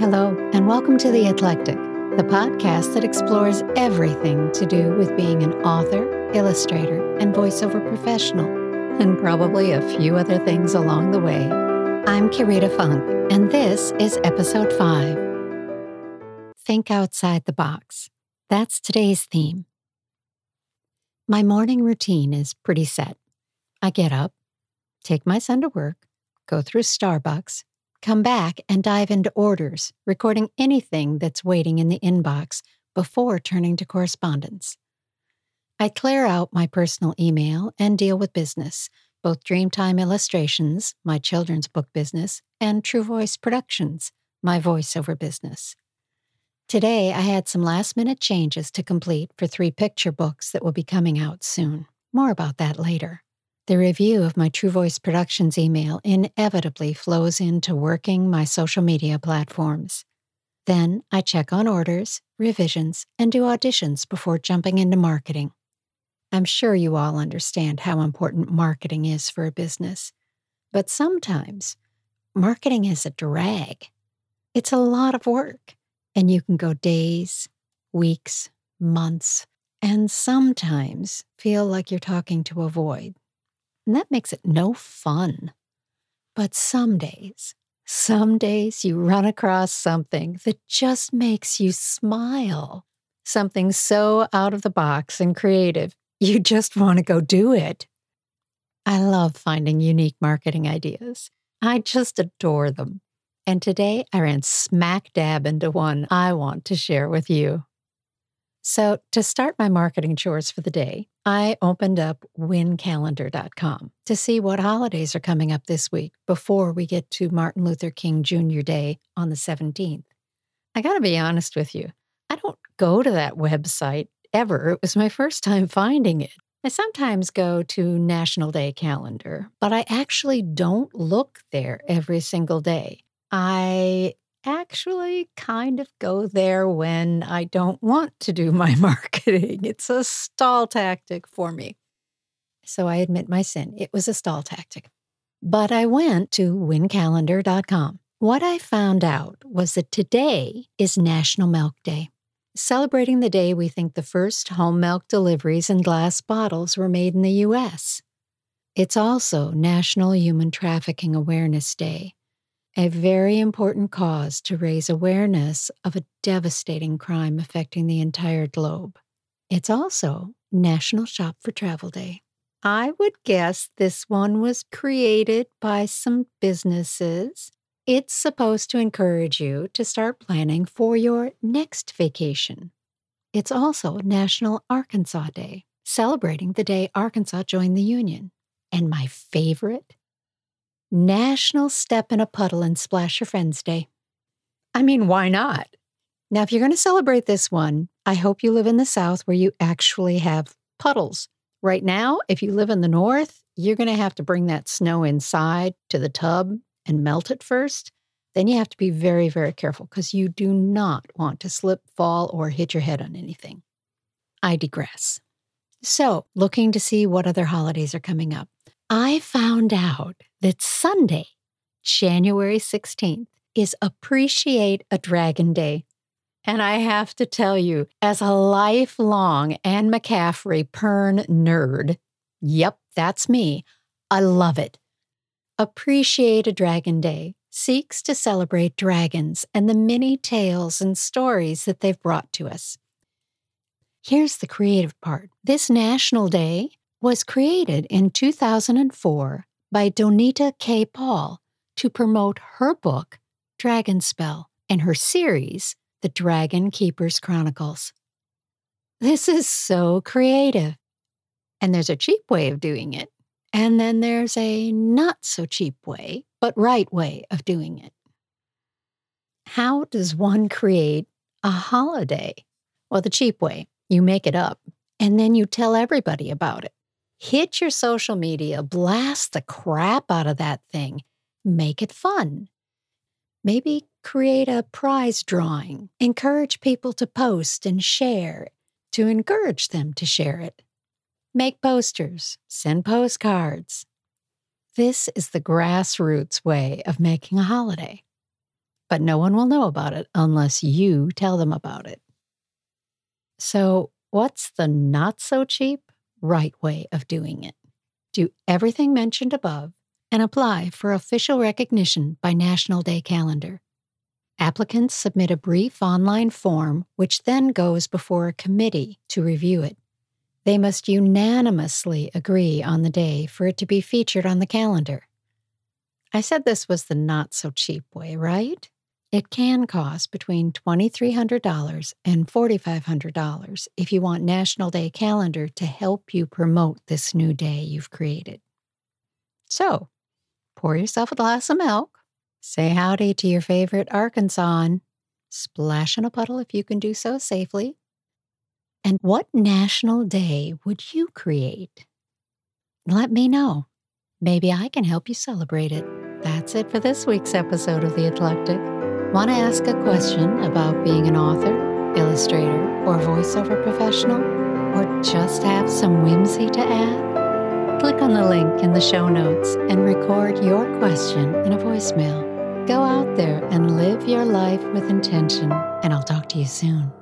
Hello, and welcome to The Eclectic, the podcast that explores everything to do with being an author, illustrator, and voiceover professional, and probably a few other things along the way. I'm Karita Funk, and this is episode 5 Think Outside the Box. That's today's theme. My morning routine is pretty set. I get up, take my son to work, go through Starbucks, come back and dive into orders, recording anything that's waiting in the inbox before turning to correspondence. I clear out my personal email and deal with business, both Dreamtime Illustrations, my children's book business, and True Voice Productions, my voiceover business. Today, I had some last minute changes to complete for three picture books that will be coming out soon. More about that later. The review of my True Voice Productions email inevitably flows into working my social media platforms. Then I check on orders, revisions, and do auditions before jumping into marketing. I'm sure you all understand how important marketing is for a business, but sometimes marketing is a drag. It's a lot of work, and you can go days, weeks, months, and sometimes feel like you're talking to a void. And that makes it no fun. But some days, some days you run across something that just makes you smile. Something so out of the box and creative, you just want to go do it. I love finding unique marketing ideas. I just adore them. And today I ran smack dab into one I want to share with you. So, to start my marketing chores for the day, I opened up wincalendar.com to see what holidays are coming up this week before we get to Martin Luther King Jr. Day on the 17th. I got to be honest with you, I don't go to that website ever. It was my first time finding it. I sometimes go to National Day Calendar, but I actually don't look there every single day. I actually kind of go there when I don't want to do my marketing. It's a stall tactic for me. So I admit my sin. It was a stall tactic. But I went to wincalendar.com. What I found out was that today is National Milk Day, celebrating the day we think the first home milk deliveries in glass bottles were made in the U.S. It's also National Human Trafficking Awareness Day, a very important cause to raise awareness of a devastating crime affecting the entire globe. It's also National Shop for Travel Day. I would guess this one was created by some businesses. It's supposed to encourage you to start planning for your next vacation. It's also National Arkansas Day, celebrating the day Arkansas joined the Union. And my favorite, National Step in a Puddle and Splash Your Friends Day. I mean, why not? Now, if you're going to celebrate this one, I hope you live in the South where you actually have puddles. Right now, if you live in the North, you're going to have to bring that snow inside to the tub and melt it first. Then you have to be very, very careful because you do not want to slip, fall, or hit your head on anything. I digress. So, looking to see what other holidays are coming up. I found out that Sunday, January 16th, is Appreciate a Dragon Day. And I have to tell you, as a lifelong Anne McCaffrey Pern nerd, yep, that's me, I love it. Appreciate a Dragon Day seeks to celebrate dragons and the many tales and stories that they've brought to us. Here's the creative part this National Day was created in 2004 by Donita K. Paul to promote her book, Dragonspell, and her series, The Dragon Keeper's Chronicles. This is so creative. And there's a cheap way of doing it. And then there's a not so cheap way, but right way of doing it. How does one create a holiday? Well, the cheap way, you make it up and then you tell everybody about it hit your social media, blast the crap out of that thing, make it fun. Maybe create a prize drawing, encourage people to post and share, to encourage them to share it. Make posters, send postcards. This is the grassroots way of making a holiday. but no one will know about it unless you tell them about it. So, what's the not so cheap, right way of doing it? Do everything mentioned above and apply for official recognition by National Day Calendar. Applicants submit a brief online form, which then goes before a committee to review it. They must unanimously agree on the day for it to be featured on the calendar. I said this was the not so cheap way, right? It can cost between $2,300 and $4,500 if you want National Day Calendar to help you promote this new day you've created. So, pour yourself a glass of milk, say howdy to your favorite Arkansan, splash in a puddle if you can do so safely. And what national day would you create? Let me know. Maybe I can help you celebrate it. That's it for this week's episode of The Eclectic. Want to ask a question about being an author, illustrator, or voiceover professional? Or just have some whimsy to add? Click on the link in the show notes and record your question in a voicemail. Go out there and live your life with intention, and I'll talk to you soon.